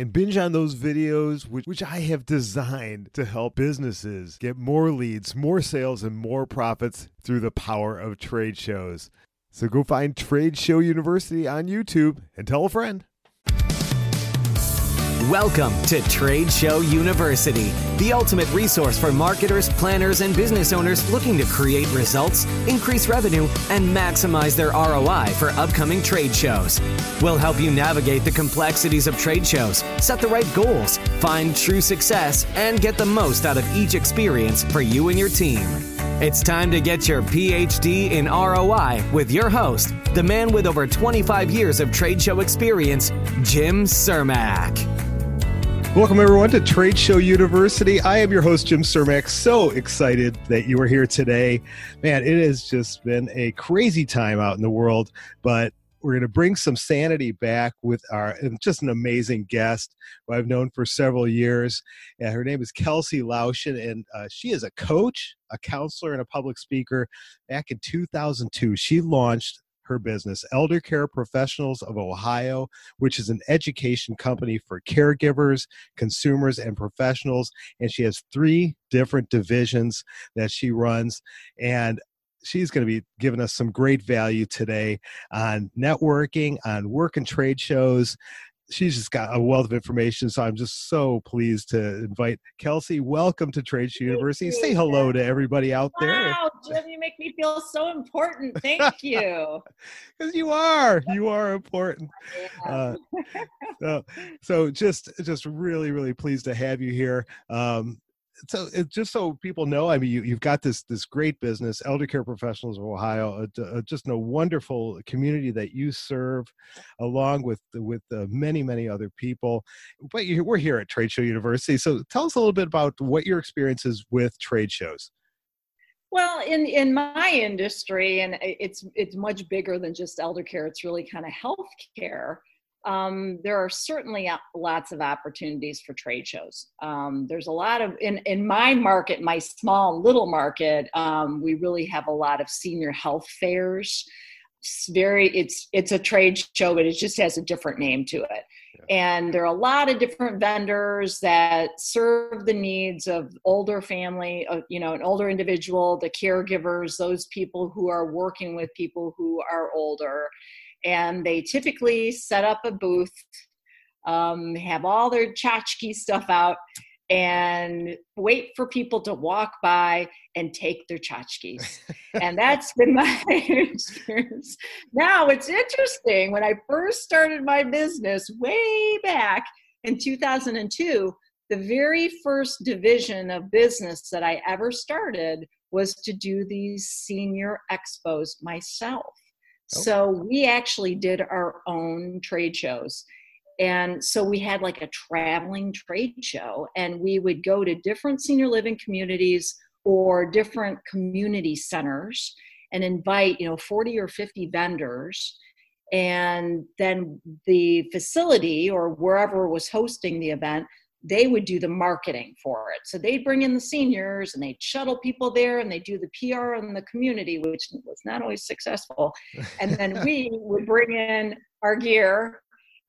and binge on those videos, which, which I have designed to help businesses get more leads, more sales, and more profits through the power of trade shows. So go find Trade Show University on YouTube and tell a friend. Welcome to Trade Show University, the ultimate resource for marketers, planners, and business owners looking to create results, increase revenue, and maximize their ROI for upcoming trade shows. We'll help you navigate the complexities of trade shows, set the right goals, find true success, and get the most out of each experience for you and your team. It's time to get your PhD in ROI with your host, the man with over 25 years of trade show experience, Jim Cermak. Welcome, everyone, to Trade Show University. I am your host, Jim Cermak. So excited that you are here today. Man, it has just been a crazy time out in the world, but we're going to bring some sanity back with our just an amazing guest who I've known for several years. And her name is Kelsey Lauschen, and uh, she is a coach, a counselor, and a public speaker. Back in 2002, she launched her business, Elder Care Professionals of Ohio, which is an education company for caregivers, consumers, and professionals. And she has three different divisions that she runs. And she's going to be giving us some great value today on networking, on work and trade shows, she's just got a wealth of information. So I'm just so pleased to invite Kelsey. Welcome to Trade Show University. Say hello to everybody out wow, there. Wow, Jim, you make me feel so important. Thank you. Because you are, you are important. Uh, so, so just, just really, really pleased to have you here. Um, so it, just so people know, I mean, you, have got this this great business, Elder Care Professionals of Ohio, a, a, just a wonderful community that you serve, along with with uh, many many other people. But you, we're here at Trade Show University, so tell us a little bit about what your experiences with trade shows. Well, in in my industry, and it's it's much bigger than just elder care. It's really kind of healthcare um, there are certainly lots of opportunities for trade shows. Um, there's a lot of in in my market, my small little market. Um, we really have a lot of senior health fairs. It's very it's it's a trade show, but it just has a different name to it. And there are a lot of different vendors that serve the needs of older family, uh, you know, an older individual, the caregivers, those people who are working with people who are older and they typically set up a booth, um, have all their tchotchke stuff out, and wait for people to walk by and take their tchotchkes. and that's been my experience. Now it's interesting. When I first started my business way back in 2002, the very first division of business that I ever started was to do these senior expos myself. Oh. So we actually did our own trade shows. And so we had like a traveling trade show, and we would go to different senior living communities or different community centers and invite, you know, 40 or 50 vendors. And then the facility or wherever was hosting the event they would do the marketing for it. So they'd bring in the seniors and they'd shuttle people there and they do the PR in the community, which was not always successful. And then we would bring in our gear.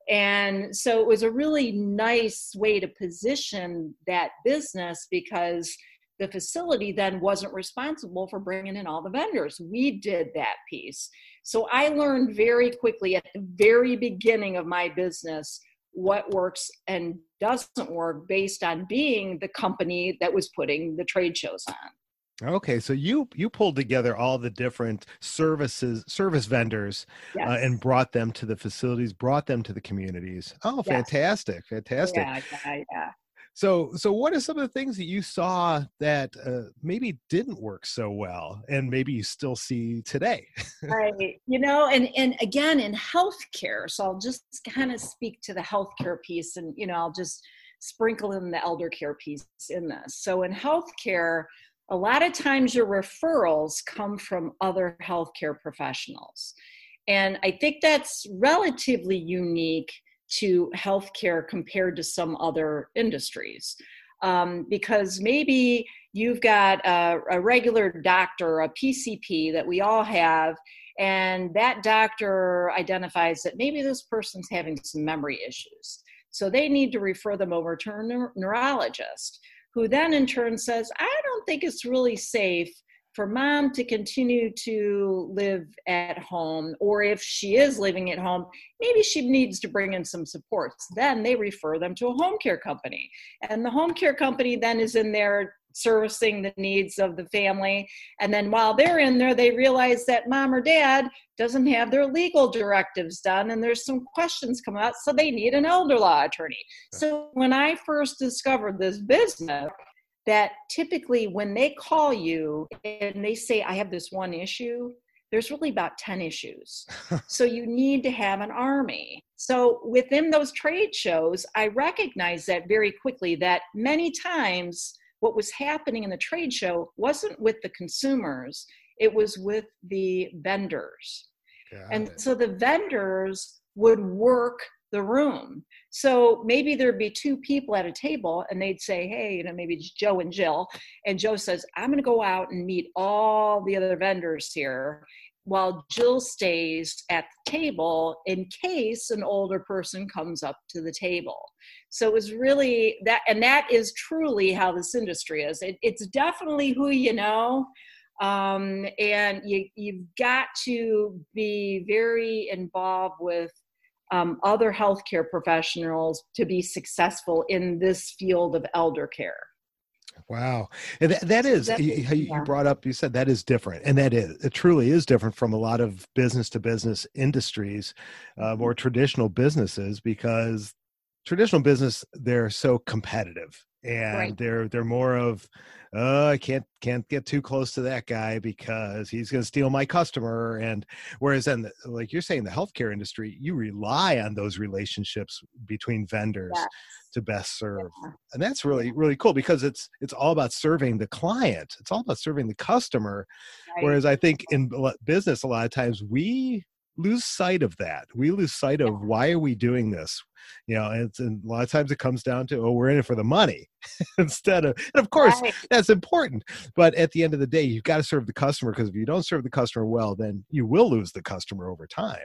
And so it was a really nice way to position that business because the facility then wasn't responsible for bringing in all the vendors. We did that piece. So I learned very quickly at the very beginning of my business what works and doesn't work based on being the company that was putting the trade shows on. Okay, so you you pulled together all the different services service vendors uh, yes. uh, and brought them to the facilities, brought them to the communities. Oh, yes. fantastic, fantastic. Yeah, yeah, yeah. So, so what are some of the things that you saw that uh, maybe didn't work so well, and maybe you still see today? right. You know, and and again in healthcare. So I'll just kind of speak to the healthcare piece, and you know, I'll just sprinkle in the elder care piece in this. So in healthcare, a lot of times your referrals come from other healthcare professionals. And I think that's relatively unique to healthcare compared to some other industries. Um, because maybe you've got a, a, regular doctor, a PCP that we all have, and that doctor identifies that maybe this person's having some memory issues. So they need to refer them over to a neurologist, who then in turn says, I don't think it's really safe for mom to continue to live at home, or if she is living at home, maybe she needs to bring in some supports. Then they refer them to a home care company. And the home care company then is in there servicing the needs of the family. And then while they're in there, they realize that mom or dad doesn't have their legal directives done, and there's some questions come out, so they need an elder law attorney. So when I first discovered this business, that typically when they call you and they say, I have this one issue, there's really about 10 issues. so you need to have an army. So within those trade shows, I recognize that very quickly that many times what was happening in the trade show wasn't with the consumers, it was with the vendors. Got and it. so the vendors would work the room. So maybe there'd be two people at a table and they'd say, hey, you know, maybe it's Joe and Jill. And Joe says, I'm going to go out and meet all the other vendors here while Jill stays at the table in case an older person comes up to the table. So it was really that, and that is truly how this industry is. It, it's definitely who you know. Um, and you, you've got to be very involved with um, other healthcare professionals to be successful in this field of elder care. Wow. And that, that is, you, you brought up, you said that is different. And that is, it truly is different from a lot of business to business industries, uh, more traditional businesses, because traditional business, they're so competitive and right. they're, they're more of, oh, I can't can't get too close to that guy because he's going to steal my customer. And whereas then, like you're saying, the healthcare industry, you rely on those relationships between vendors yes. to best serve, yeah. and that's really really cool because it's it's all about serving the client. It's all about serving the customer. Right. Whereas I think in business, a lot of times we lose sight of that. We lose sight of why are we doing this? You know, and, and, a lot of times it comes down to, oh, we're in it for the money instead of, and of course right. that's important. But at the end of the day, you've got to serve the customer because if you don't serve the customer well, then you will lose the customer over time.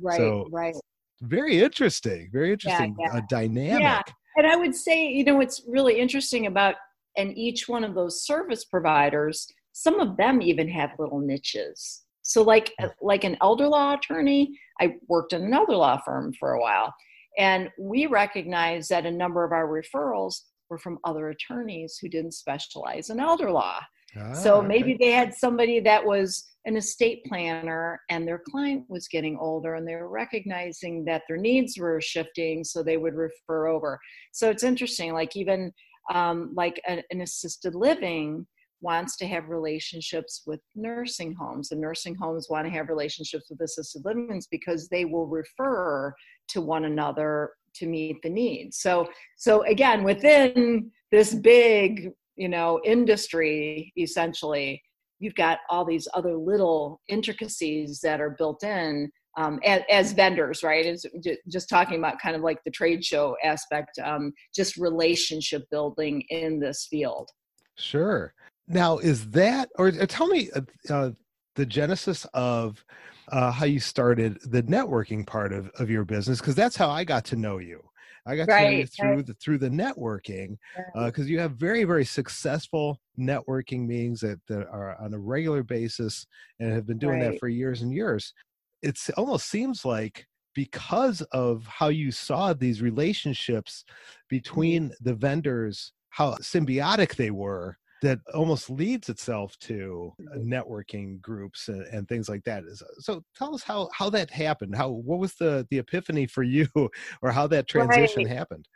Right. So, right. Very interesting. Very interesting yeah, yeah. Uh, dynamic. Yeah. And I would say, you know, what's really interesting about, and each one of those service providers, some of them even have little niches so like like an elder law attorney, I worked in an elder law firm for a while, and we recognized that a number of our referrals were from other attorneys who didn't specialize in elder law. Ah, so maybe okay. they had somebody that was an estate planner and their client was getting older and they were recognizing that their needs were shifting so they would refer over so it's interesting like even um, like an, an assisted living wants to have relationships with nursing homes and nursing homes want to have relationships with assisted livings because they will refer to one another to meet the needs so so again within this big you know industry essentially you've got all these other little intricacies that are built in um, as, as, vendors, right? As just talking about kind of like the trade show aspect, um, just relationship building in this field. Sure. Now, is that, or, or tell me uh, uh, the genesis of uh, how you started the networking part of, of your business, because that's how I got to know you. I got right, to know you through right. the through the networking, because uh, you have very very successful networking meetings that, that are on a regular basis and have been doing right. that for years and years. It almost seems like because of how you saw these relationships mm-hmm. between the vendors, how symbiotic they were, that almost leads itself to uh, mm-hmm. networking groups and, and, things like that. So tell us how how that happened. How what was the the epiphany for you, or how that transition right. happened?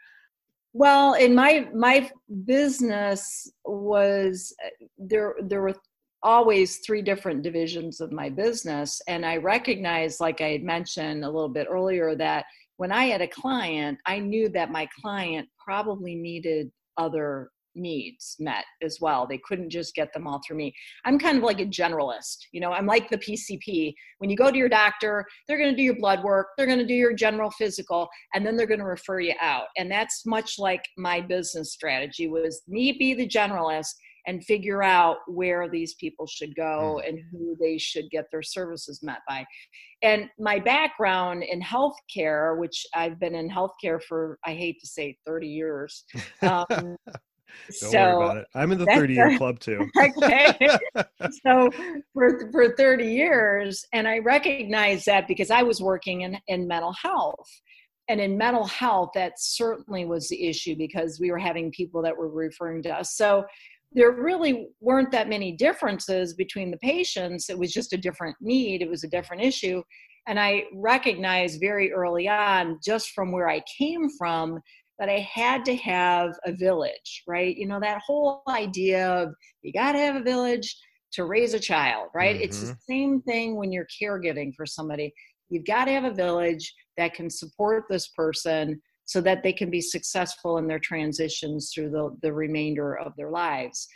Well, in my my business was uh, there there were always three different divisions of my business and I recognized like I had mentioned a little bit earlier that when I had a client, I knew that my client probably needed other needs met as well. They couldn't just get them all through me. I'm kind of like a generalist. You know, I'm like the PCP. When you go to your doctor, they're going to do your blood work, they're going to do your general physical, and then they're going to refer you out. And that's much like my business strategy was me be the generalist and figure out where these people should go mm. and who they should get their services met by. And my background in healthcare, which I've been in healthcare for, I hate to say 30 years, um, Don't so worry about it. I'm in the 30 year club too. okay. so for for 30 years, and I recognize that because I was working in, in mental health. And in mental health, that certainly was the issue because we were having people that were referring to us. So there really weren't that many differences between the patients. It was just a different need, it was a different issue. And I recognized very early on, just from where I came from, that I had to have a village, right? You know, that whole idea of you got to have a village to raise a child, right? Mm-hmm. It's the mm-hmm. same thing when you're caregiving for somebody. You've got to have a village that can support this person so that they can be successful in their transitions through the, the remainder of their lives.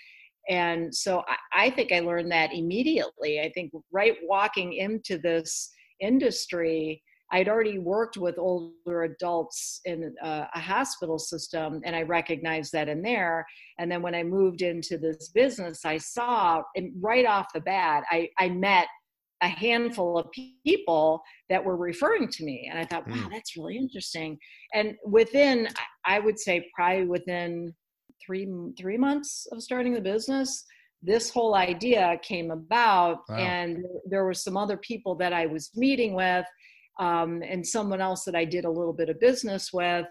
And so I, I think I learned that immediately. I think right walking into this industry, I'd already worked with older adults in uh, a hospital system, and I recognized that in there. And then when I moved into this business, I saw and right off the bat, I, I met a handful of people that were referring to me, and I thought, wow, mm. that's really interesting. And within, I would say, probably within three three months of starting the business, this whole idea came about, wow. and there were some other people that I was meeting with um, and someone else that I did a little bit of business with.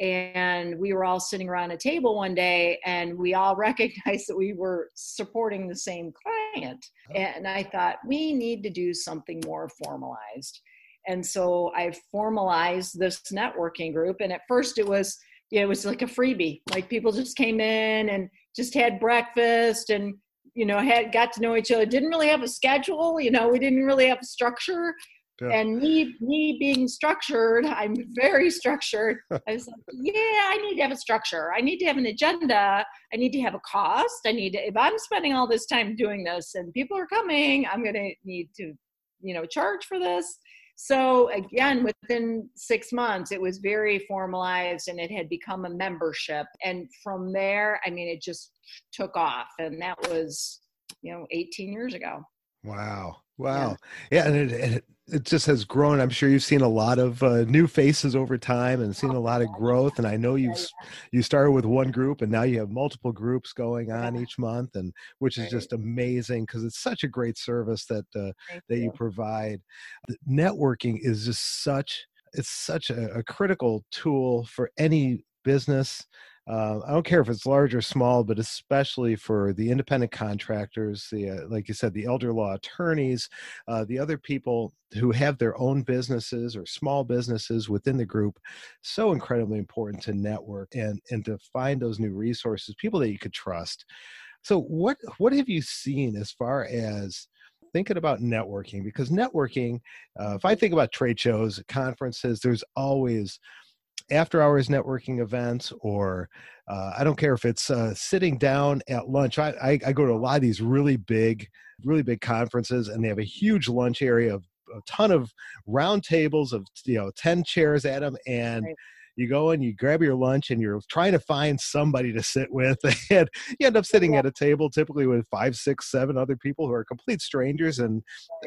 And we were all sitting around a table one day and we all recognized that we were supporting the same client. Oh. And I thought, we need to do something more formalized. And so I formalized this networking group. And at first it was, yeah, it was like a freebie. Like people just came in and just had breakfast and you know had got to know each other didn't really have a schedule you know we didn't really have a structure yeah. And me, me being structured, I'm very structured. I was like, yeah, I need to have a structure. I need to have an agenda. I need to have a cost. I need to, if I'm spending all this time doing this and people are coming, I'm going to need to, you know, charge for this. So again, within six months, it was very formalized and it had become a membership. And from there, I mean, it just took off. And that was, you know, 18 years ago. Wow. Wow. Yeah. yeah and it, it, it, just has grown. I'm sure you've seen a lot of uh, new faces over time and seen a lot of growth. And I know you've, you started with one group and now you have multiple groups going on each month and which is just amazing because it's such a great service that, uh, that you. you provide. Networking is just such, it's such a, a critical tool for any business uh, I don't care if it's large or small, but especially for the independent contractors, the uh, like you said, the elder law attorneys, uh, the other people who have their own businesses or small businesses within the group, so incredibly important to network and and to find those new resources, people that you could trust. So, what what have you seen as far as thinking about networking? Because networking, uh, if I think about trade shows, conferences, there's always after hours networking events or uh, i don't care if it's uh, sitting down at lunch. I, I, I, go to a lot of these really big really big conferences and they have a huge lunch area of a ton of round tables of you know 10 chairs at them and right you go and you grab your lunch and you're trying to find somebody to sit with and you end up sitting at a table typically with five six seven other people who are complete strangers and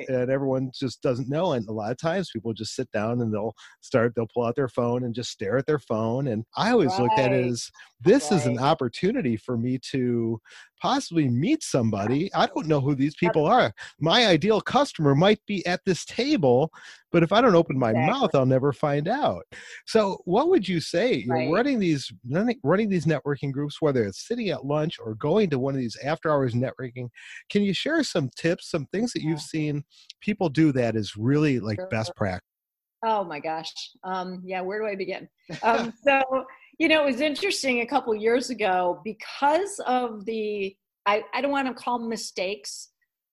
and everyone just doesn't know and a lot of times people just sit down and they'll start they'll pull out their phone and just stare at their phone and i always right. looked at it as this right. is an opportunity for me to possibly meet somebody. I don't know who these people are. My ideal customer might be at this table, but if I don't open my exactly. mouth, I'll never find out. So, what would you say? You're running these running these networking groups, whether it's sitting at lunch or going to one of these after hours networking. Can you share some tips, some things that you've seen people do that is really like sure. best practice? Oh my gosh. Um, yeah, where do I begin? Um, so you know, it was interesting a couple years ago because of the, I, I don't want to call them mistakes,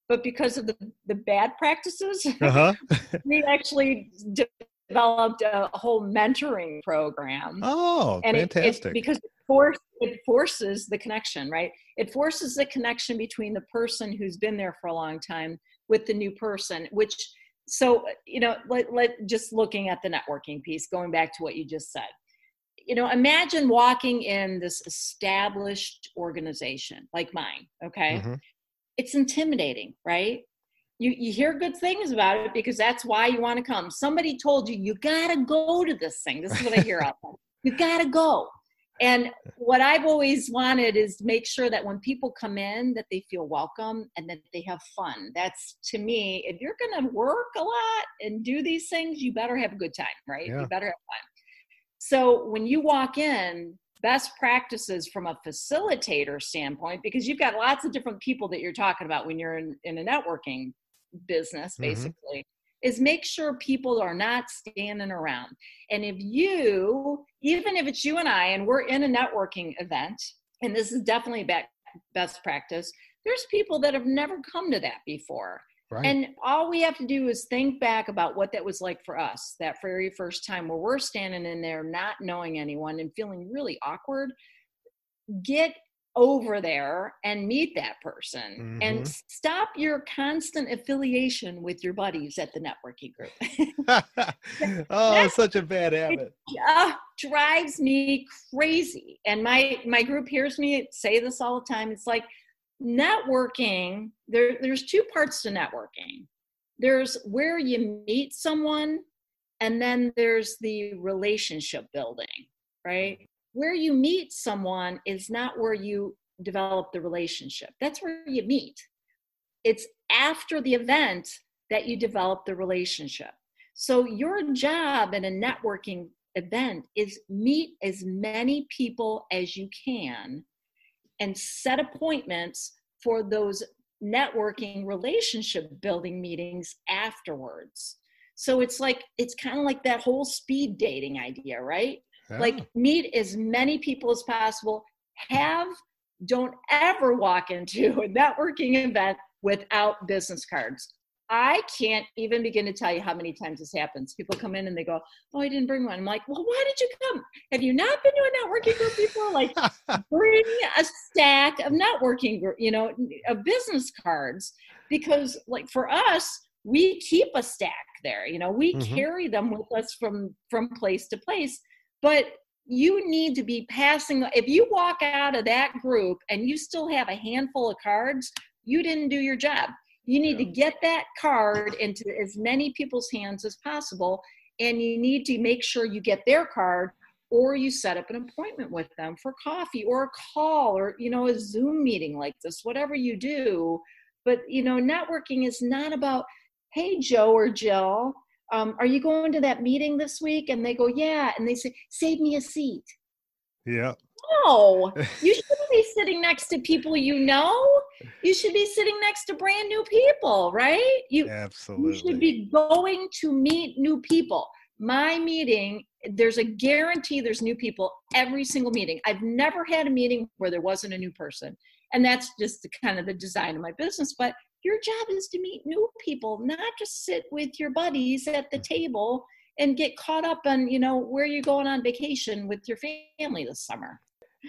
but because of the, the bad practices, uh-huh. we actually developed a whole mentoring program. Oh, and fantastic! It, it, because it, force, it forces the connection, right? It forces the connection between the person who's been there for a long time with the new person, which so you know let, let just looking at the networking piece going back to what you just said you know imagine walking in this established organization like mine okay mm-hmm. It's intimidating right? You, you hear good things about it because that's why you want to come. Somebody told you you gotta go to this thing. This is what i hear out there you gotta go. And what i've always wanted is make sure that when people come in that they feel welcome and that they have fun. That's to me if you're going to work a lot and do these things you better have a good time right? Yeah. you better have fun. So when you walk in best practices from a facilitator standpoint because you've got lots of different people that you're talking about when you're in, in a networking business mm-hmm. basically mm-hmm. is make sure people are not standing around and if you even if it's you and i and we're in a networking event and this is definitely best practice there's people that have never come to that before Right. And all we have to do is think back about what that was like for us that very first time where we're standing in there not knowing anyone and feeling really awkward. Get over there and meet that person mm-hmm. and stop your constant affiliation with your buddies at the networking group. oh, such a bad habit. It uh, drives me crazy. And my my group hears me say this all the time. It's like networking, there, there's two parts to networking. There's where you meet someone and then there's the relationship building, right? where you meet someone is not where you develop the relationship. That's where you meet. It's after the event that you develop the relationship. So your job in a networking event is meet as many people as you can and set appointments for those networking relationship building meetings afterwards. So it's like it's kind of like that whole speed dating idea, right? Yeah. Like meet as many people as possible. Have don't ever walk into a networking event without business cards. I can't even begin to tell you how many times this happens. People come in and they go, "Oh, I didn't bring one." I'm like, "Well, why did you come? Have you not been to a networking group before? Like, bring a stack of networking group, you know, of business cards, because like for us, we keep a stack there. You know, we mm-hmm. carry them with us from from place to place but you need to be passing if you walk out of that group and you still have a handful of cards you didn't do your job you need yeah. to get that card into as many people's hands as possible and you need to make sure you get their card or you set up an appointment with them for coffee or a call or you know a zoom meeting like this whatever you do but you know networking is not about hey joe or jill um, are you going to that meeting this week? And they go, yeah. And they say, save me a seat. Yeah. No, you shouldn't be sitting next to people you know. You should be sitting next to brand new people, right? You absolutely you should be going to meet new people. My meeting, there's a guarantee there's new people every single meeting. I've never had a meeting where there wasn't a new person. And that's just the kind of the design of my business. But your job is to meet new people, not just sit with your buddies at the mm-hmm. table and get caught up on, you know, where you're going on vacation with your family this summer.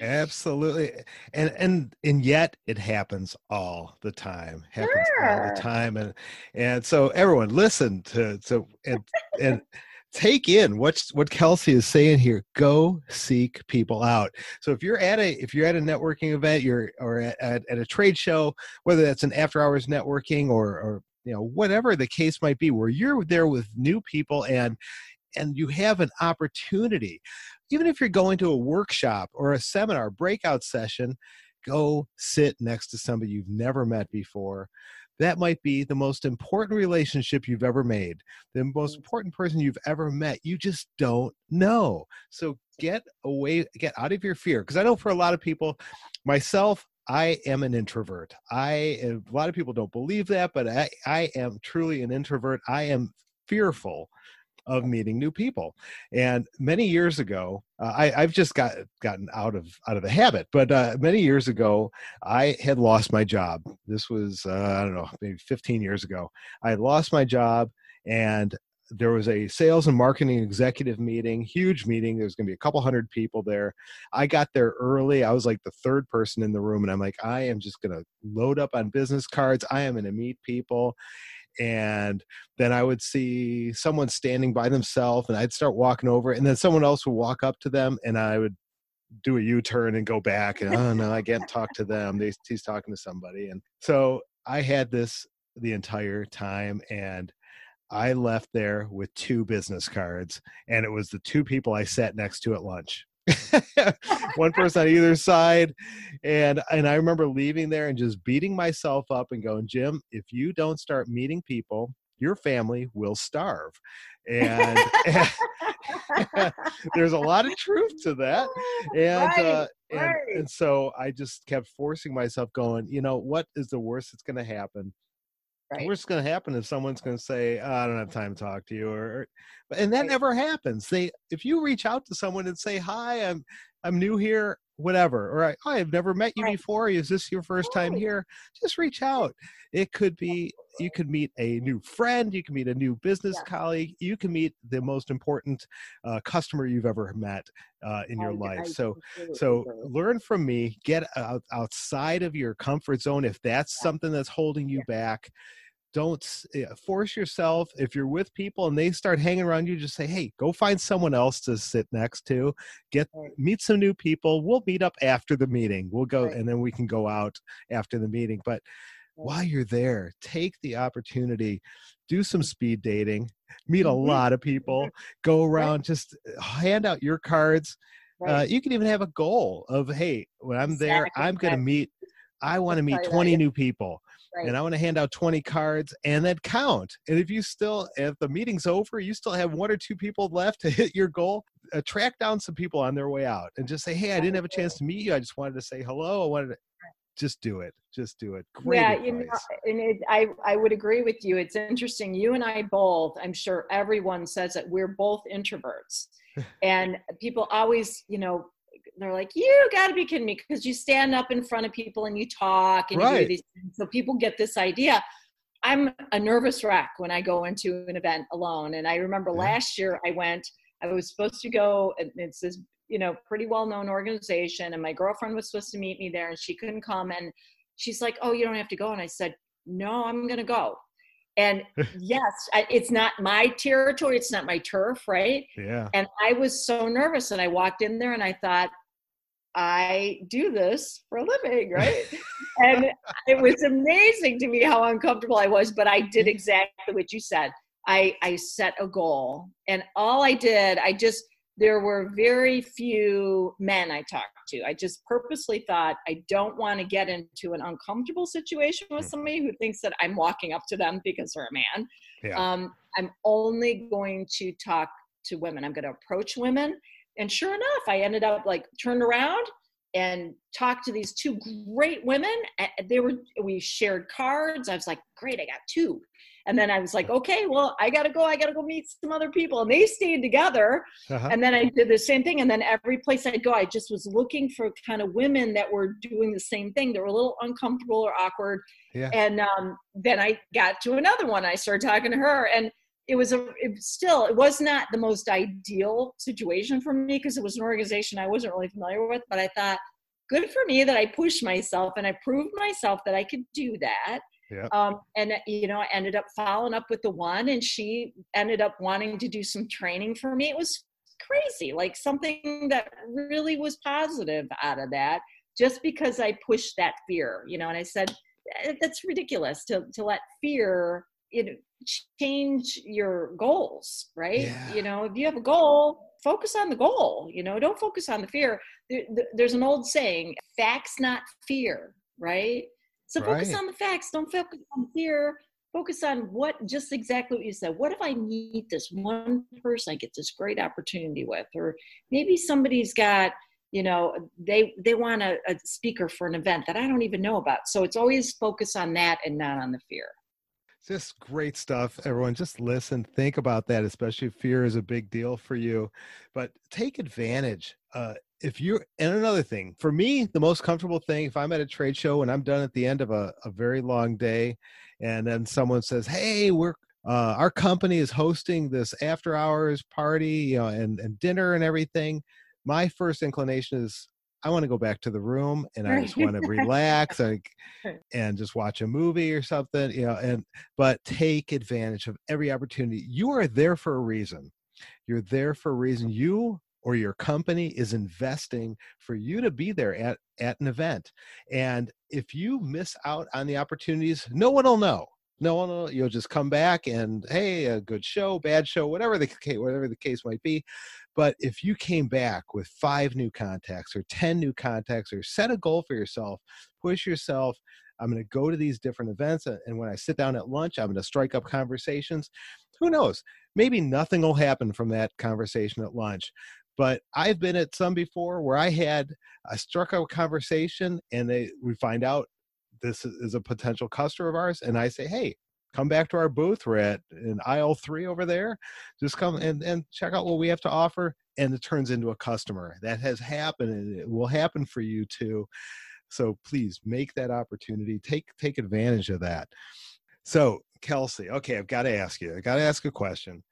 Absolutely. And and and yet it happens all the time. Happens sure. all the time. And and so everyone listen to so and and take in what's what Kelsey is saying here. Go seek people out. So if you're at a if you're at a networking event, you're or at, at, at a trade show, whether that's an after hours networking or or you know whatever the case might be, where you're there with new people and and you have an opportunity, even if you're going to a workshop or a seminar breakout session, go sit next to somebody you've never met before that might be the most important relationship you've ever made, the most mm. important person you've ever met. You just don't know. So get away, get out of your fear. Because I know for a lot of people, myself, I am an introvert. I a lot of people don't believe that, but I, I am truly an introvert. I am fearful of meeting new people. And many years ago, uh, I, have just got gotten out of out of the habit. But uh, many years ago, I had lost my job. This was uh, I don't know, maybe 15 years ago. I had lost my job, and there was a sales and marketing executive meeting, huge meeting. There's going to be a couple hundred people there. I got there early. I was like the third person in the room, and I'm like, I am just going to load up on business cards. I am going to meet people. And then I would see someone standing by themselves, and I'd start walking over, and then someone else would walk up to them, and I would do a U-turn and go back, and oh no, I can't talk to them. They, he's talking to somebody, and so I had this the entire time, and I left there with two business cards, and it was the two people I sat next to at lunch. one person on either side. And and i remember leaving there and just beating myself up and going jim if you don't start meeting people your family will starve. And, and there's a lot of truth to that. And right, uh, and, right. and so i just kept forcing myself going you know what is the worst that's going to happen Right. What's going to happen if someone's going to say, oh, "I don't have time to talk to you," or, and that right. never happens. They, if you reach out to someone and say, "Hi, I'm, I'm new here," whatever, or I—I have never met you right. before. Is this your first time here?" Just reach out. It could be you could meet a new friend, you can meet a new business yeah. colleague, you can meet the most important uh, customer you've ever met uh, in your I, life. I, so, so learn from me. Get out, outside of your comfort zone if that's yeah. something that's holding you yeah. back don't eh, force yourself if you're with people and they start hanging around you just say hey go find someone else to sit next to get meet some new people we'll meet up after the meeting we'll go right. and then we can go out after the meeting but while you're there take the opportunity do some speed dating meet a mm-hmm. lot of people go around just eh, hand out your cards uh, you can even have a goal of hey when i'm there i'm going to meet i want to meet 20 new people Right. And I want to hand out 20 cards and then count. And if you still, if the meeting's over, you still have one or two people left to hit your goal, uh, track down some people on their way out and just say, hey, I didn't have a chance to meet you. I just wanted to say hello. I wanted to just do it. Just do it. Great yeah, advice. you know, and it, I I would agree with you. It's interesting. You and I both. I'm sure everyone says that we're both introverts, and people always, you know, they're like, you got to be kidding me because you stand up in front of people and you talk and right. you do these things. So people get this idea. I'm a nervous wreck when I go into an event alone. And I remember yeah. last year I went, I was supposed to go, and it's this, you know, pretty well known organization. And my girlfriend was supposed to meet me there and she couldn't come. And she's like, oh, you don't have to go. And I said, no, I'm going to go. And yes, it's not my territory. It's not my turf, right? Yeah. And I was so nervous. And I walked in there and I thought, I do this for a living, right? and it was amazing to me how uncomfortable I was, but I did exactly what you said. I, I set a goal, and all I did, I just, there were very few men I talked to. I just purposely thought I don't want to get into an uncomfortable situation with mm. somebody who thinks that I'm walking up to them because they're a man. Yeah. Um, I'm only going to talk to women. I'm going to approach women and sure enough, I ended up like turned around and talked to these two great women. They were we shared cards. I was like, great, I got two. And then I was like, okay, well, I gotta go. I gotta go meet some other people. And they stayed together. Uh-huh. And then I did the same thing. And then every place I'd go, I just was looking for kind of women that were doing the same thing. They were a little uncomfortable or awkward. Yeah. And um, then I got to another one. I started talking to her, and it was a it still it was not the most ideal situation for me because it was an organization I wasn't really familiar with, but I thought good for me that I pushed myself and I proved myself that I could do that. Yeah. Um, and you know, I ended up following up with the one, and she ended up wanting to do some training for me. It was crazy, like something that really was positive out of that, just because I pushed that fear, you know. And I said, eh, that's ridiculous to to let fear you know change your goals right? Yeah. you know if you have a goal focus on the goal you know don't focus on the fear. There's an old saying facts not fear right? So right. focus on the facts don't focus on fear. Focus on what just exactly what you said. What if i meet this one person i get this great opportunity with? Or maybe somebody's got you know they they want a, a speaker for an event that i don't even know about. So it's always focus on that and not on the fear just great stuff, everyone. Just listen, think about that, especially if fear is a big deal for you. But take advantage. Uh, if you and another thing for me, the most comfortable thing if I'm at a trade show and I'm done at the end of a, a very long day, and then someone says, "Hey, we're uh, our company is hosting this after hours party, you know, and, and dinner and everything. My first inclination is I want to go back to the room and I just want to relax like, and just watch a movie or something, you know, and but take advantage of every opportunity. You are there for a reason. You're there for a reason. You or your company is investing for you to be there at, at an event. And if you miss out on the opportunities, no one will know. No one will, you'll just come back and hey, a good show, bad show, whatever the case, whatever the case might be. But if you came back with five new contacts or 10 new contacts or set a goal for yourself, push yourself, I'm going to go to these different events. Uh, and when I sit down at lunch, I'm going to strike up conversations. Who knows? Maybe nothing will happen from that conversation at lunch. But I've been at some before where I had I struck up a conversation and they we find out this is a potential customer of ours, and I say, hey, come back to our booth. We're at in aisle three over there. Just come and, and check out what we have to offer. And it turns into a customer. That has happened and it will happen for you too. So please make that opportunity. Take take advantage of that. So Kelsey, okay, I've got to ask you. I got to ask a question.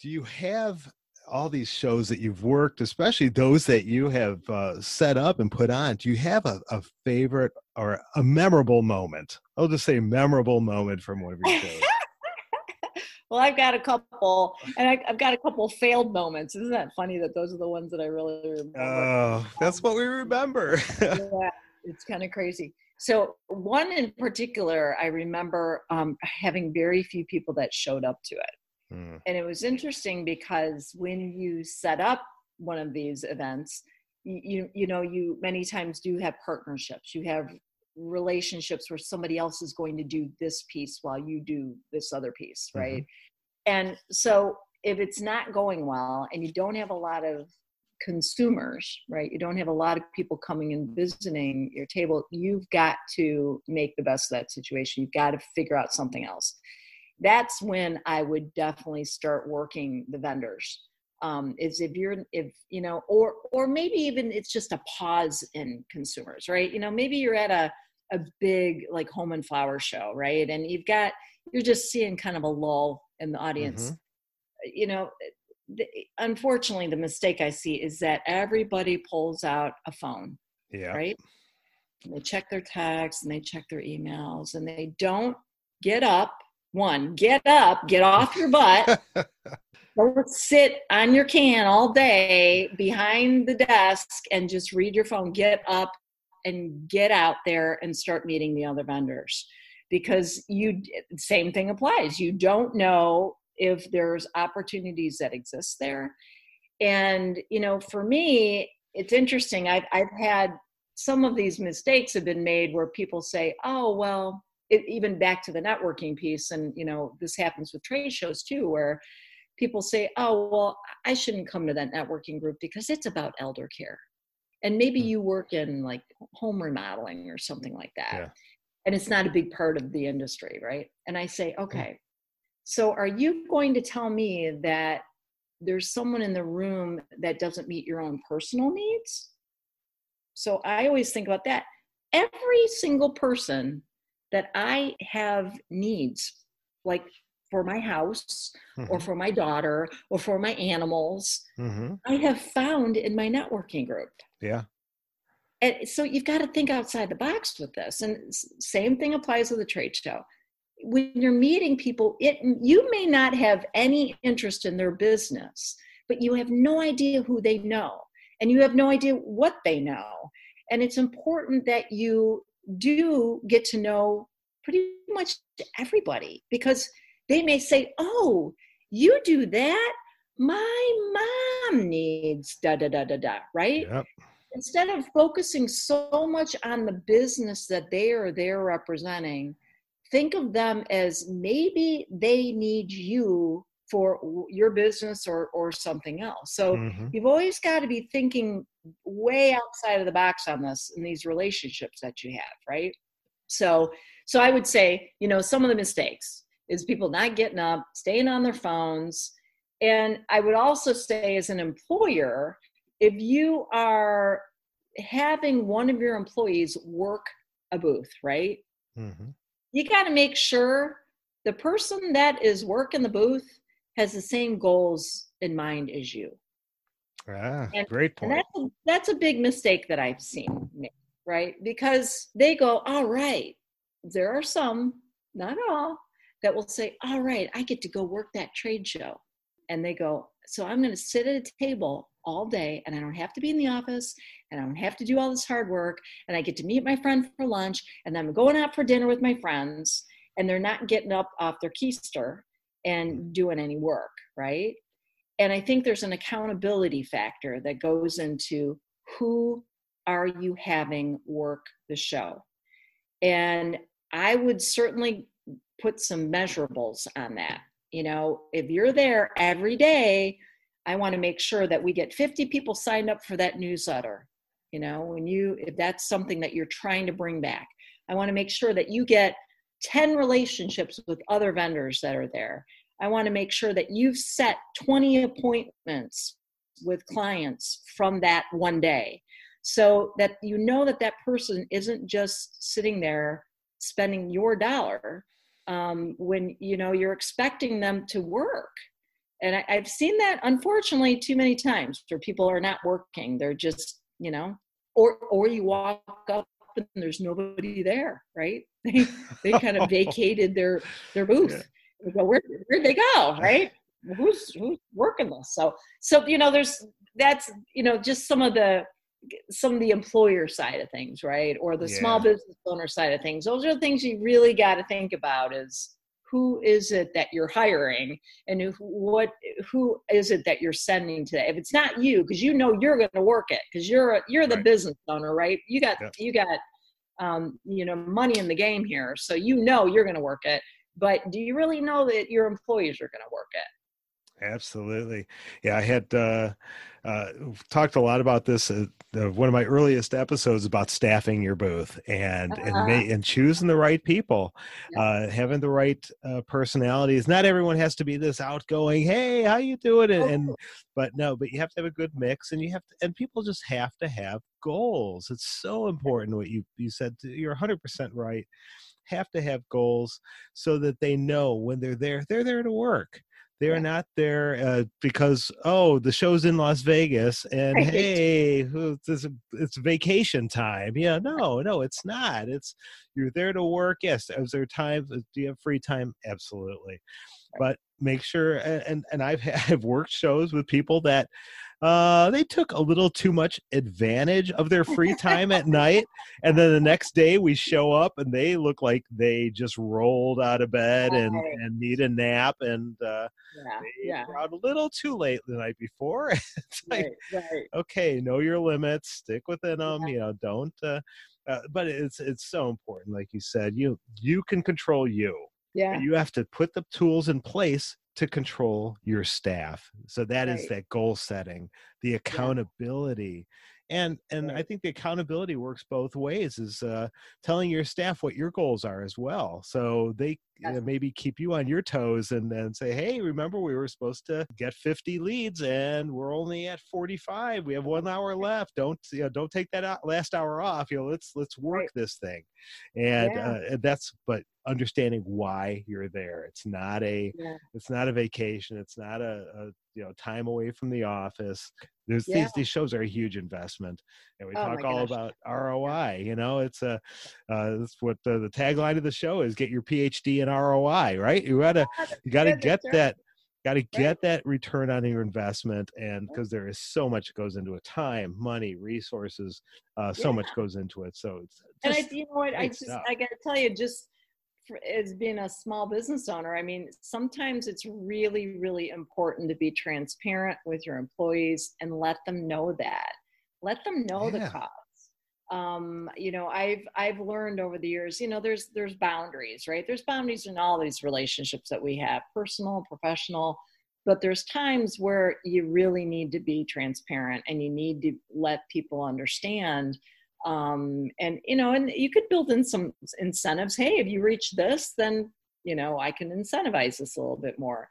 Do you have all these shows that you've worked, especially those that you have uh, set up and put on, do you have a, a, favorite or a memorable moment? I'll just say memorable moment from one of your shows. well, I've got a couple, and I, have got a couple failed moments. Isn't that funny that those are the ones that I really remember? Oh, that's what we remember. yeah, it's kind of crazy. So one in particular, I remember um, having very few people that showed up to it. Mm. And it was interesting because when you set up one of these events, you you know you many times do have partnerships. You have relationships where somebody else is going to do this piece while you do this other piece, mm-hmm. right? Mm-hmm. And so if it's not going well and you don't have a lot of consumers, right? You don't have a lot of people coming and visiting your table. You've got to make the best of that situation. You've got to figure out something else that's when I would definitely start working the vendors. Um, is if you're if you know or or maybe even it's just a pause in consumers right you know maybe you're at a a big like home and flower show right and you've got you're just seeing kind of a lull in the audience mm-hmm. you know the, unfortunately the mistake i see is that everybody pulls out a phone yeah right and they check their texts and they check their emails and they don't get up one, get up, get off your butt. Don't sit on your can all day behind the desk and just read your phone. Get up and get out there and start meeting the other vendors because you same thing applies. You don't know if there's opportunities that exist there. And you know, for me, it's interesting. I've I've had some of these mistakes have been made where people say, "Oh, well, it, even back to the networking piece and you know this happens with trade shows too where people say oh well i shouldn't come to that networking group because it's about elder care and maybe hmm. you work in like home remodeling or something like that yeah. and it's not a big part of the industry right and i say hmm. okay so are you going to tell me that there's someone in the room that doesn't meet your own personal needs so i always think about that every single person that I have needs, like for my house mm-hmm. or for my daughter or for my animals, mm-hmm. I have found in my networking group. Yeah. And so you've got to think outside the box with this. And same thing applies to the trade show. When you're meeting people, it you may not have any interest in their business, but you have no idea who they know and you have no idea what they know. And it's important that you do get to know pretty much everybody because they may say, Oh, you do that? My mom needs da da da da da, right? Yep. Instead of focusing so much on the business that they are there representing, think of them as maybe they need you for your business or or something else. So mm-hmm. you've always got to be thinking way outside of the box on this in these relationships that you have, right? So so I would say, you know, some of the mistakes is people not getting up, staying on their phones. And I would also say as an employer, if you are having one of your employees work a booth, right? Mm-hmm. You got to make sure the person that is working the booth has the same goals in mind as you. Ah, and, great point. that's, a, that's a big mistake that I've seen, right? Because they go, all right, there are some, not all, that will say, all right, I get to go work that trade show. And they go, so I'm going to sit at a table all day and I don't have to be in the office and I don't have to do all this hard work and I get to meet my friend for lunch and I'm going out for dinner with my friends and they're not getting up off their keister and doing any work, right? And I think there's an accountability factor that goes into who are you having work the show? And I would certainly put some measurables on that. You know, if you're there every day, I want to make sure that we get 50 people signed up for that newsletter. You know, when you, if that's something that you're trying to bring back, I want to make sure that you get 10 relationships with other vendors that are there. I want to make sure that you've set 20 appointments with clients from that one day. So that you know that that person isn't just sitting there spending your dollar um, when you know you're expecting them to work. And I, i've seen that unfortunately too many times where people are not working. They're just you know or or you walk up and there's nobody there right? They they kind of vacated their their booth go, where where'd they go? Right? who's who's working this? So so you know, there's that's you know just some of the some of the employer side of things, right? Or the yeah. small business owner side of things. Those are the things you really got to think about is who is it that you're hiring and who, what who is it that you're sending today if it's not you because you know you're going to work it because you're a, you're the right. business owner right you got you got um, you know money in the game here so you know you're going to work it but do you really know that your employees are going to work it? Absolutely. Yeah i had uh, uh, talked a lot about this uh, one of my earliest episodes about staffing your booth and uh-huh. and, ma- and choosing the right people uh, having the right uh, personalities. Not everyone has to be this outgoing hey how you doing? and, and but no but you have to have a good mix and you have to and people just have to have goals. It's so important what you you said you're 100% right have to have goals so that they know when they're there, they're there to work. They're yeah. not there uh, because oh the show's in Las Vegas and right. hey it's, it's vacation time. Yeah, no, no, it's not. It's you're there to work. Yes, is there time? Uh, do you have free time? Absolutely, but make sure and and I've I've worked shows with people that uh, they took a little too much advantage of their free time at night. And then the next day we show up and they look like they just rolled out of bed and, and need a nap. And uh, yeah, they yeah. were out a little too late the night before. it's like, right, right. okay, know your limits, stick within them, yeah. you know, don't. Uh, uh, but it's it's so important, like you said. You you can control you. Yeah. You have to put the tools in place to control your staff. So that right. is that goal setting, the accountability. And and. I think the accountability works both ways is uh, telling your staff what your goals are as well. So they uh, maybe keep you on your toes and then say, hey, remember we were supposed to get 50 leads and we're only at 45. We have one hour left. Don't you know, don't take that last hour off. You know, let's let's work right. this thing. And yeah. uh, that's but understanding why you're there. It's not a yeah. it's not a vacation. It's not a, a, you know time away from the office. There's yeah. these these shows are a huge investment, and we oh talk all about ROI. You know, it's a uh, that's what the, the tagline of the show is: get your PhD in ROI. Right? You gotta you gotta get that got to get that return on your investment and because there is so much goes into it time money resources uh, so yeah. much goes into it so it's and i you know what i just stuff. i gotta tell you just as being a small business owner, I mean, sometimes it's really, really important to be transparent with your employees and let them know that. Let them know yeah. the costs. Um, you know, I've I've learned over the years, you know, there's there's boundaries, right? There's boundaries in all these relationships that we have, personal, professional, but there's times where you really need to be transparent and you need to let people understand um, and you know and you could build in some incentives. Hey if you reach this then you know i can incentivize this a little bit more.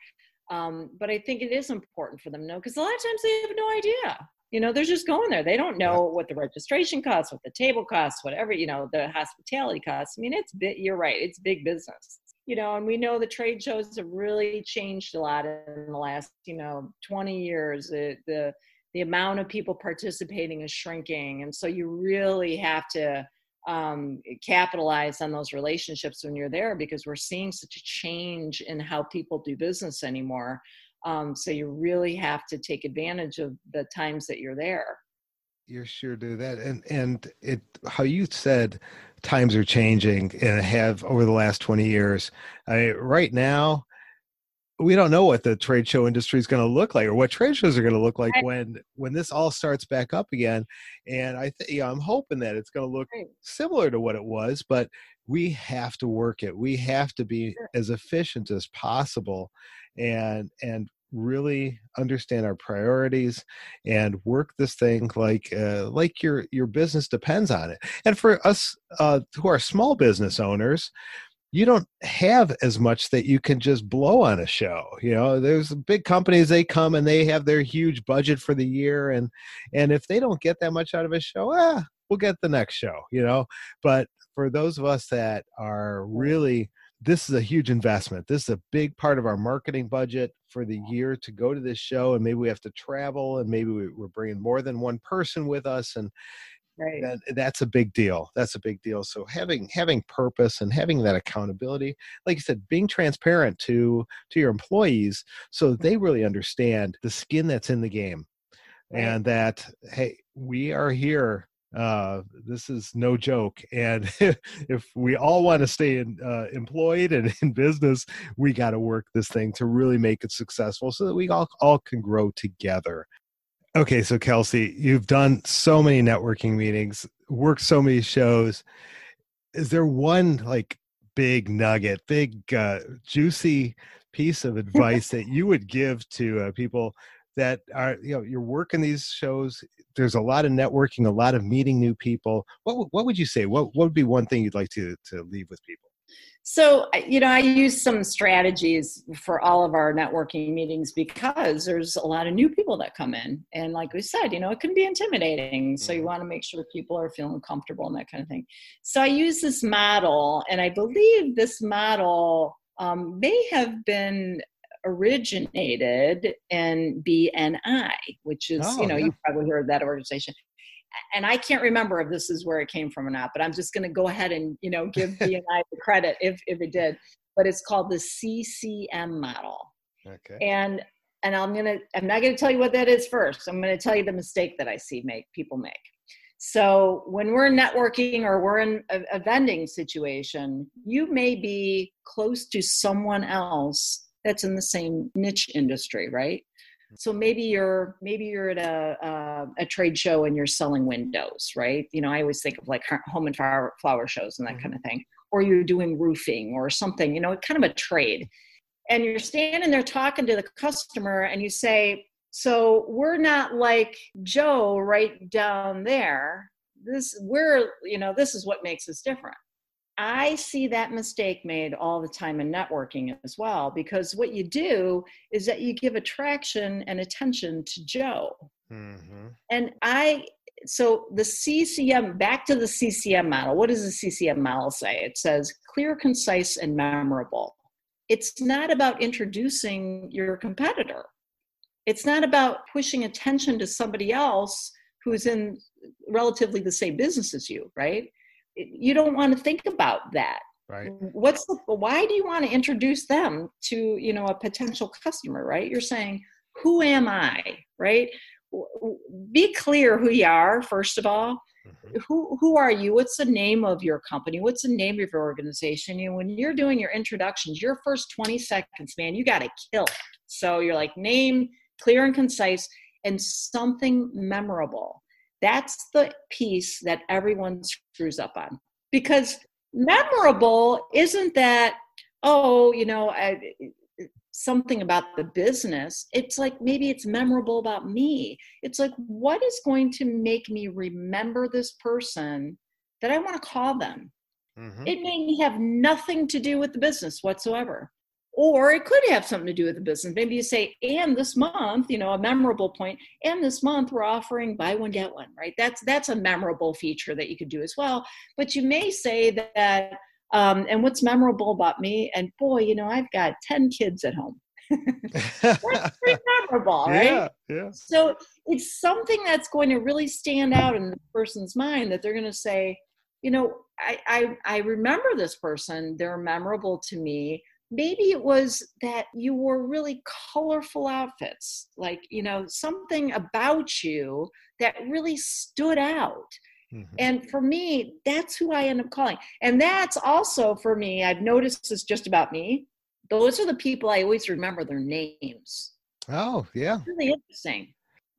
Um, but i think it is important for them to know because a lot of times they have no idea. You know they're just going there. They don't know what the registration costs what the table costs whatever you know the hospitality costs. I mean it's bit you're right it's big business. You know, and we know the trade shows have really changed a lot in the last, you know, 20 years. The, the, the amount of people participating is shrinking. And so you really have to um, capitalize on those relationships when you're there because we're seeing such a change in how people do business anymore. Um, so you really have to take advantage of the times that you're there. You sure do that, and and it how you said times are changing and have over the last twenty years. I right now we don't know what the trade show industry is going to look like or what trade shows are going to look like right. when when this all starts back up again and i think yeah, i'm hoping that it's going to look right. similar to what it was but we have to work it we have to be sure. as efficient as possible and and really understand our priorities and work this thing like uh, like your your business depends on it and for us uh, who are small business owners you don't have as much that you can just blow on a show you know? There's big companies they come and they have their huge budget for the year and and if they don't get that much out of a show ah we'll get the next show you know? But for those of us that are really this is a huge investment. This is a big part of our marketing budget for the year to go to this show and maybe we have to travel and maybe we're bringing more than one person with us and right. That, that's a big deal that's a big deal. So having having purpose and having that accountability like you said being transparent to to your employees so they really understand the skin that's in the game right. and that hey we are here uh, this is no joke. And if we all want to stay in, uh, employed and in business we got to work this thing to really make it successful so that we all, all can grow together Okay, so Kelsey, you've done so many networking meetings, worked so many shows. Is there one like big nugget, big uh, juicy piece of advice that you would give to uh, people that are you know you're working these shows? There's a lot of networking, a lot of meeting new people. What what would you say? What what would be one thing you'd like to to leave with people? So, you know, I use some strategies for all of our networking meetings because there's a lot of new people that come in. And like we said, you know, it can be intimidating. So you mm-hmm. want to make sure people are feeling comfortable and that kind of thing. So I use this model, and I believe this model um, may have been originated in BNI, which is, oh, you know, yeah. you've probably heard that organization and I can't remember if this is where it came from or not, but I'm just going to go ahead and you know give BNI the credit if if it did. But it's called the CCM model. Okay. And and I'm gonna I'm not gonna tell you what that is first. I'm gonna tell you the mistake that I see make people make. So when we're networking or we're in a, a vending situation, you may be close to someone else that's in the same niche industry, right? So maybe you're maybe you're at a, a, a trade show and you're selling windows right? You know i always think of like home and flower, flower shows and that mm-hmm. kind of thing. Or you're doing roofing or something you know kind of a trade. And you're standing there talking to the customer and you say so we're not like joe right down there. This we're you know this is what makes us different I see that mistake made all the time in networking as well, because what you do is that you give attraction and attention to Joe. Mm-hmm. And I, so the CCM, back to the CCM model, what does the CCM model say? It says clear, concise, and memorable. It's not about introducing your competitor, it's not about pushing attention to somebody else who's in relatively the same business as you, right? You don't want to think about that. Right. What's the why do you want to introduce them to you know a potential customer right? You're saying who am i right? Be clear who you are first of all. Mm-hmm. who who are you? What's the name of your company? What's the name of your organization? You know, when you're doing your introductions your first 20 seconds man you got to kill it. So you're like name clear and concise and something memorable that's the piece that everyone screws up on. Because memorable isn't that, oh, you know, I, something about the business. It's like maybe it's memorable about me. It's like, what is going to make me remember this person that I want to call them? Mm-hmm. It may have nothing to do with the business whatsoever or it could have something to do with the business. Maybe you say, and this month, you know, a memorable point, and this month we're offering buy one, get one, right? That's that's a memorable feature that you could do as well. But you may say that Um, and what's memorable about me? And boy, you know, I've got 10 kids at home. that's pretty memorable, right? Yeah, yeah. So it's something that's going to really stand out in the person's mind that they're going to say, you know, I, I, I remember this person. They're memorable to me. Maybe it was that you wore really colorful outfits, like, you know, something about you that really stood out. Mm-hmm. And for me, that's who I end up calling. And that's also for me, I've noticed this just about me. Those are the people I always remember their names. Oh, yeah. It's really interesting.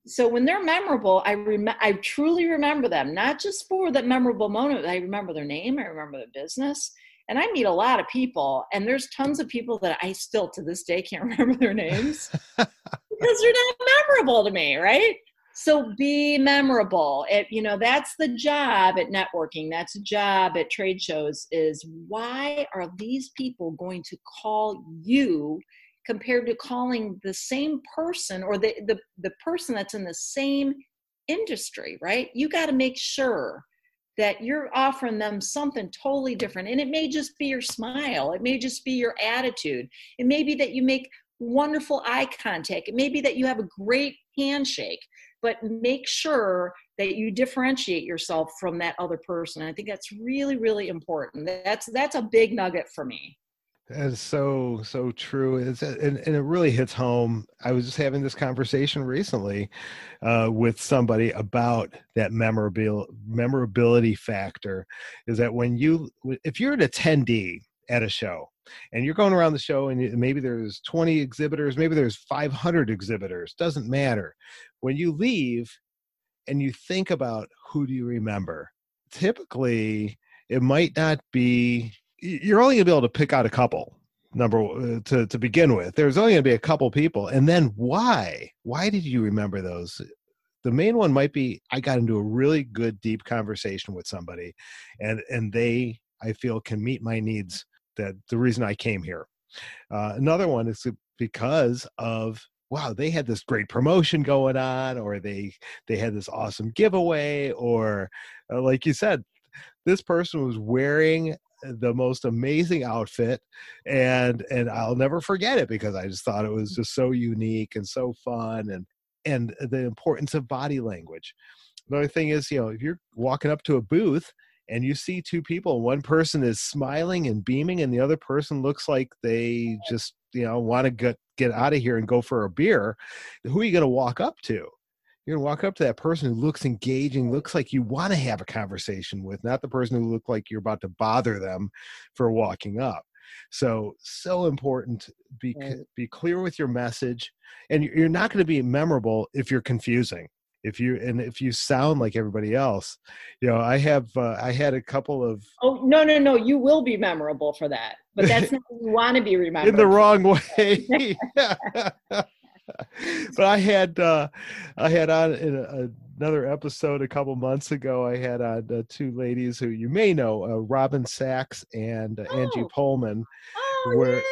So when they're memorable, I rem- I truly remember them, not just for that memorable moment. I remember their name, I remember their business. And I meet a lot of people, and there's tons of people that I still to this day can't remember their names because they're not memorable to me, right? so be memorable. It you know that's the job at networking. That's a job at trade shows is why are these people going to call you compared to calling the same person or the the, the person that's in the same industry right? You got to make sure that you're offering them something totally different and it may just be your smile it may just be your attitude it may be that you make wonderful eye contact it may be that you have a great handshake but make sure that you differentiate yourself from that other person. I think that's really, really important. That's that's a big nugget for me. That's so so true. It's and, and it really hits home. I was just having this conversation recently uh, with somebody about that memorability memorability factor. Is that when you if you're an attendee at a show and you're going around the show and maybe there's 20 exhibitors maybe there's 500 exhibitors doesn't matter when you leave and you think about who do you remember typically it might not be you're only going to be able to pick out a couple number uh, to to begin with. There's only going to be a couple people and then why? Why did you remember those? The main one might be i got into a really good deep conversation with somebody and and they i feel can meet my needs that the reason I came here. Uh, another one is because of wow they had this great promotion going on or they they had this awesome giveaway or uh, like you said this person was wearing the most amazing outfit and and I'll never forget it because I just thought it was just so unique and so fun and and the importance of body language. Another thing is, you know, if you're walking up to a booth and you see two people one person is smiling and beaming and the other person looks like they just you know want to get get out of here and go for a beer who are you going to walk up to you're to walk up to that person who looks engaging looks like you want to have a conversation with not the person who look like you're about to bother them for walking up. So so important be be clear with your message and you're not going to be memorable if you're confusing. If you and if you sound like everybody else you know i have uh, i had a couple of oh no no no you will be memorable for that but that's not you want to be remembered in the wrong way but i had uh i had on in a, another episode a couple months ago i had on uh, two ladies who you may know uh, robin sachs and uh, oh. angie pullman oh, where yay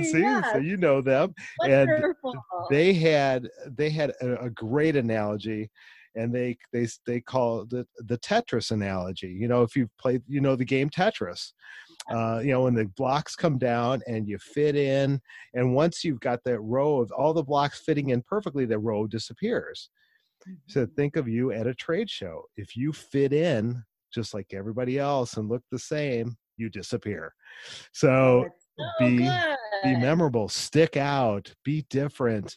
see yes. so you know them Wonderful. and they had they had a, a, great analogy and they they they call it the tetris analogy you know if you've played you know the game tetris uh, you know when the blocks come down and you fit in and once you've got that row of all the blocks fitting in perfectly the row disappears so mm-hmm. think of you at a trade show if you fit in just like everybody else and look the same you disappear so so be good. be memorable, stick out, be different.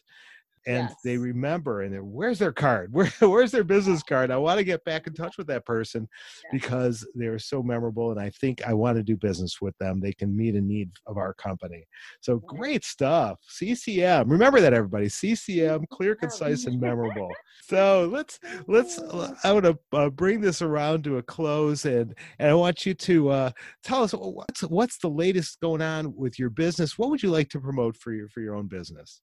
And yes. they remember, and where's their card? Where, where's their business card? I want to get back in touch with that person because they're so memorable, and I think I want to do business with them. They can meet a need of our company. So great stuff. CCM. Remember that, everybody. CCM, clear, concise, and memorable. So let's let's. I want to uh, bring this around to a close, and and I want you to uh, tell us what's what's the latest going on with your business. What would you like to promote for your for your own business?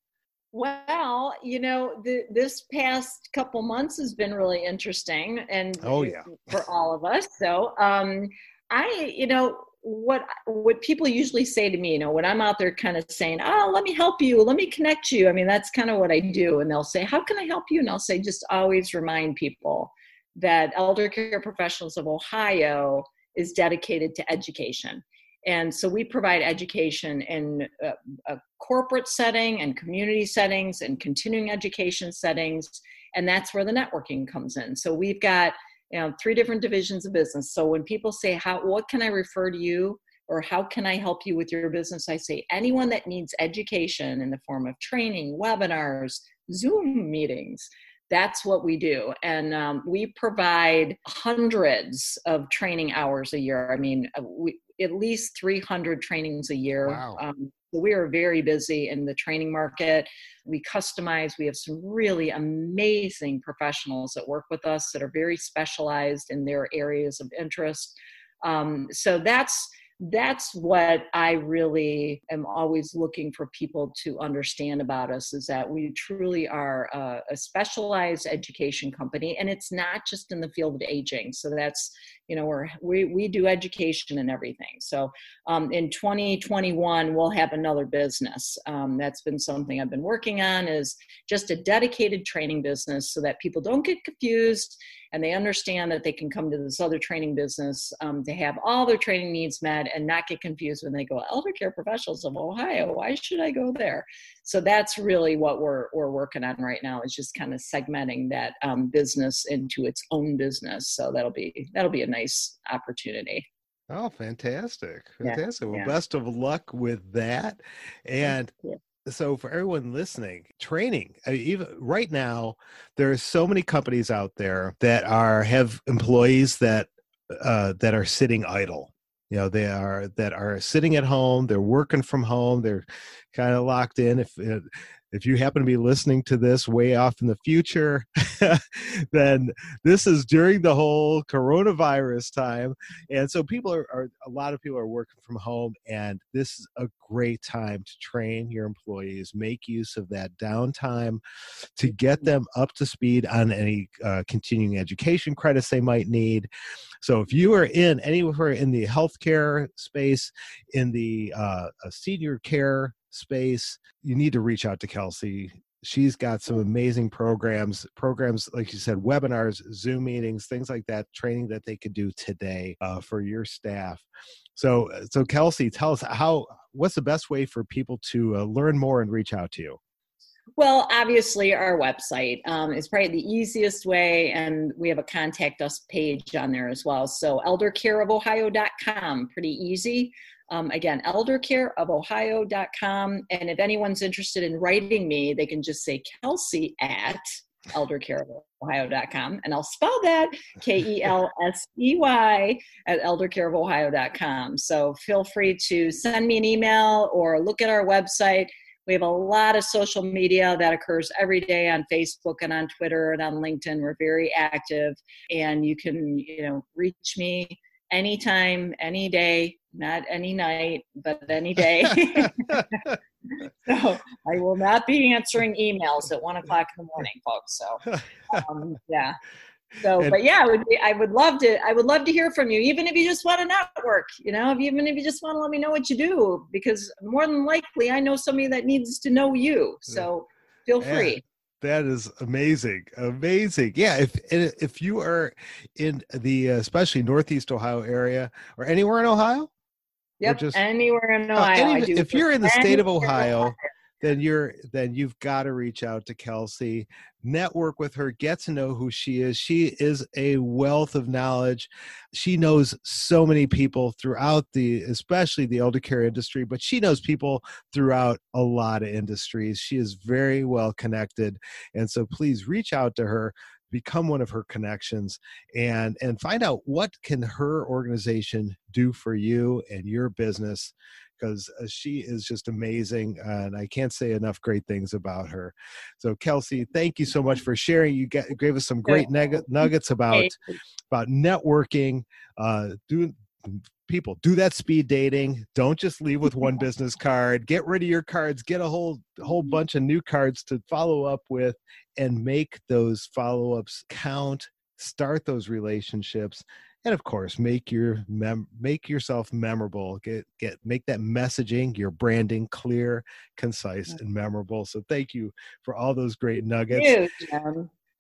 Well, you know, the, this past couple months has been really interesting, and oh yeah, for all of us. So, um, I, you know, what what people usually say to me, you know, when I'm out there, kind of saying, "Oh, let me help you, let me connect you." I mean, that's kind of what I do, and they'll say, "How can I help you?" And I'll say, just always remind people that Elder Care Professionals of Ohio is dedicated to education And so we provide education in a, a, corporate setting and community settings and continuing education settings. And that's where the networking comes in. So we've got you know three different divisions of business. So when people say, How what can I refer to you? Or how can I help you with your business? I say anyone that needs education in the form of training, webinars, Zoom meetings, that's what we do. And um, we provide hundreds of training hours a year. I mean uh, we, at least 300 trainings a year. Wow. um, we are very busy in the training market. We customize. We have some really amazing professionals that work with us that are very specialized in their areas of interest. Um, so that's that's what I really am always looking for people to understand about us is that we truly are a, a, specialized education company and it's not just in the field of aging. So that's, you know, we're, we, we do education and everything. So um, in 2021, we'll have another business. Um, that's been something I've been working on is just a dedicated training business so that people don't get confused and they understand that they can come to this other training business um, to have all their training needs met and not get confused when they go elder care professionals of ohio why should i go there so that's really what we're we're working on right now is just kind of segmenting that um, business into its own business so that'll be that'll be a nice opportunity Oh, fantastic. Fantastic. Yeah, well, yeah. best of luck with that. And so for everyone listening training I mean, even right now there are so many companies out there that are have employees that uh, that are sitting idle you know they are that are sitting at home they're working from home they're kind of locked in if uh, if you happen to be listening to this way off in the future, then this is during the whole coronavirus time. And so people are, are, a lot of people are working from home, and this is a great time to train your employees, make use of that downtime to get them up to speed on any uh, continuing education credits they might need. So if you are in anywhere in the healthcare space, in the uh, senior care space, you need to reach out to Kelsey. She's got some amazing programs, programs like you said, webinars, Zoom meetings, things like that, training that they could do today uh, for your staff. So, uh, so Kelsey, tell us how. What's the best way for people to uh, learn more and reach out to you? Well, obviously, our website um, is probably the easiest way, and we have a contact us page on there as well. So, eldercareofohio.com, pretty easy. Um, again, eldercareofohio.com. And if anyone's interested in writing me, they can just say Kelsey at eldercareofohio.com. And I'll spell that K E L S E Y at eldercareofohio.com. So feel free to send me an email or look at our website. We have a lot of social media that occurs every day on Facebook and on Twitter and on LinkedIn. We're very active, and you can, you know, reach me anytime, any day, not any night, but any day. so I will not be answering emails at one o'clock in the morning, folks. So um, yeah. So, and, but yeah, I would be, I would love to, I would love to hear from you, even if you just want to network, you know, if, even if you just want to let me know what you do, because more than likely I know somebody that needs to know you. So feel free. That is amazing, amazing. Yeah, if if you are in the uh, especially Northeast Ohio area or anywhere in Ohio, yep, just anywhere in uh, Ohio. Any, if you're in the state of Ohio, then you're then you've got to reach out to Kelsey, network with her, get to know who she is. She is a wealth of knowledge. She knows so many people throughout the especially the elder care industry, but she knows people throughout a lot of industries. She is very well connected. And so please reach out to her become one of her connections and and find out what can her organization do for you and your business because uh, she is just amazing and I can't say enough great things about her. So Kelsey, thank you so much for sharing. You gave us some great nuggets about about networking, uh, doing people do that speed dating. Don't just leave with one business card. Get rid of your cards. Get a whole whole mm-hmm. bunch of new cards to follow up with and make those follow-ups count. Start those relationships and of course make your mem- make yourself memorable get get make that messaging your branding clear concise and memorable. So thank you for all those great nuggets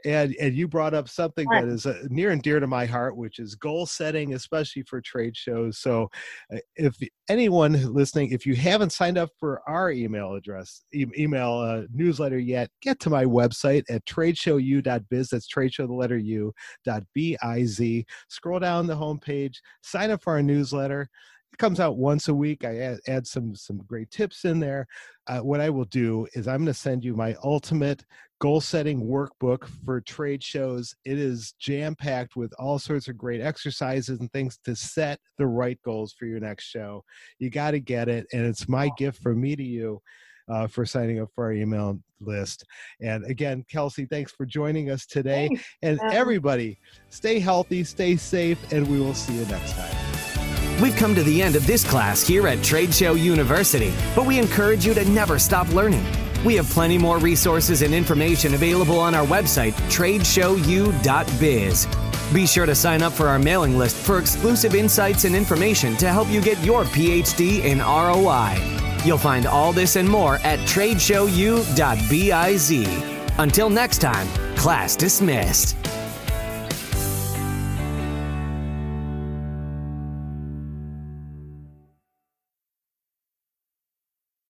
and and you brought up something that is uh, near and dear to my heart which is goal setting especially for trade shows. So uh, if anyone listening if you haven't signed up for our email address e- email uh, newsletter yet get to my website at tradeshowu.biz that's tradeshow the letter u dot biz scroll down the homepage sign up for our newsletter it comes out once a week i add, add some some great tips in there uh, what i will do is i'm going to send you my ultimate goal setting workbook for trade shows. It is jam packed with all sorts of great exercises and things to set the right goals for your next show. You got to get it. And it's my gift from me to you. Uh, for signing up for our email list. And again, Kelsey, thanks for joining us today. Thanks. And everybody, stay healthy, stay safe, and we will see you next time. We've come to the end of this class here at Trade Show University, but we encourage you to never stop learning. We have plenty more resources and information available on our website, tradeshowu.biz. Be sure to sign up for our mailing list for exclusive insights and information to help you get your PhD in ROI. You'll find all this and more at tradeshowu.biz. Until next time, class dismissed.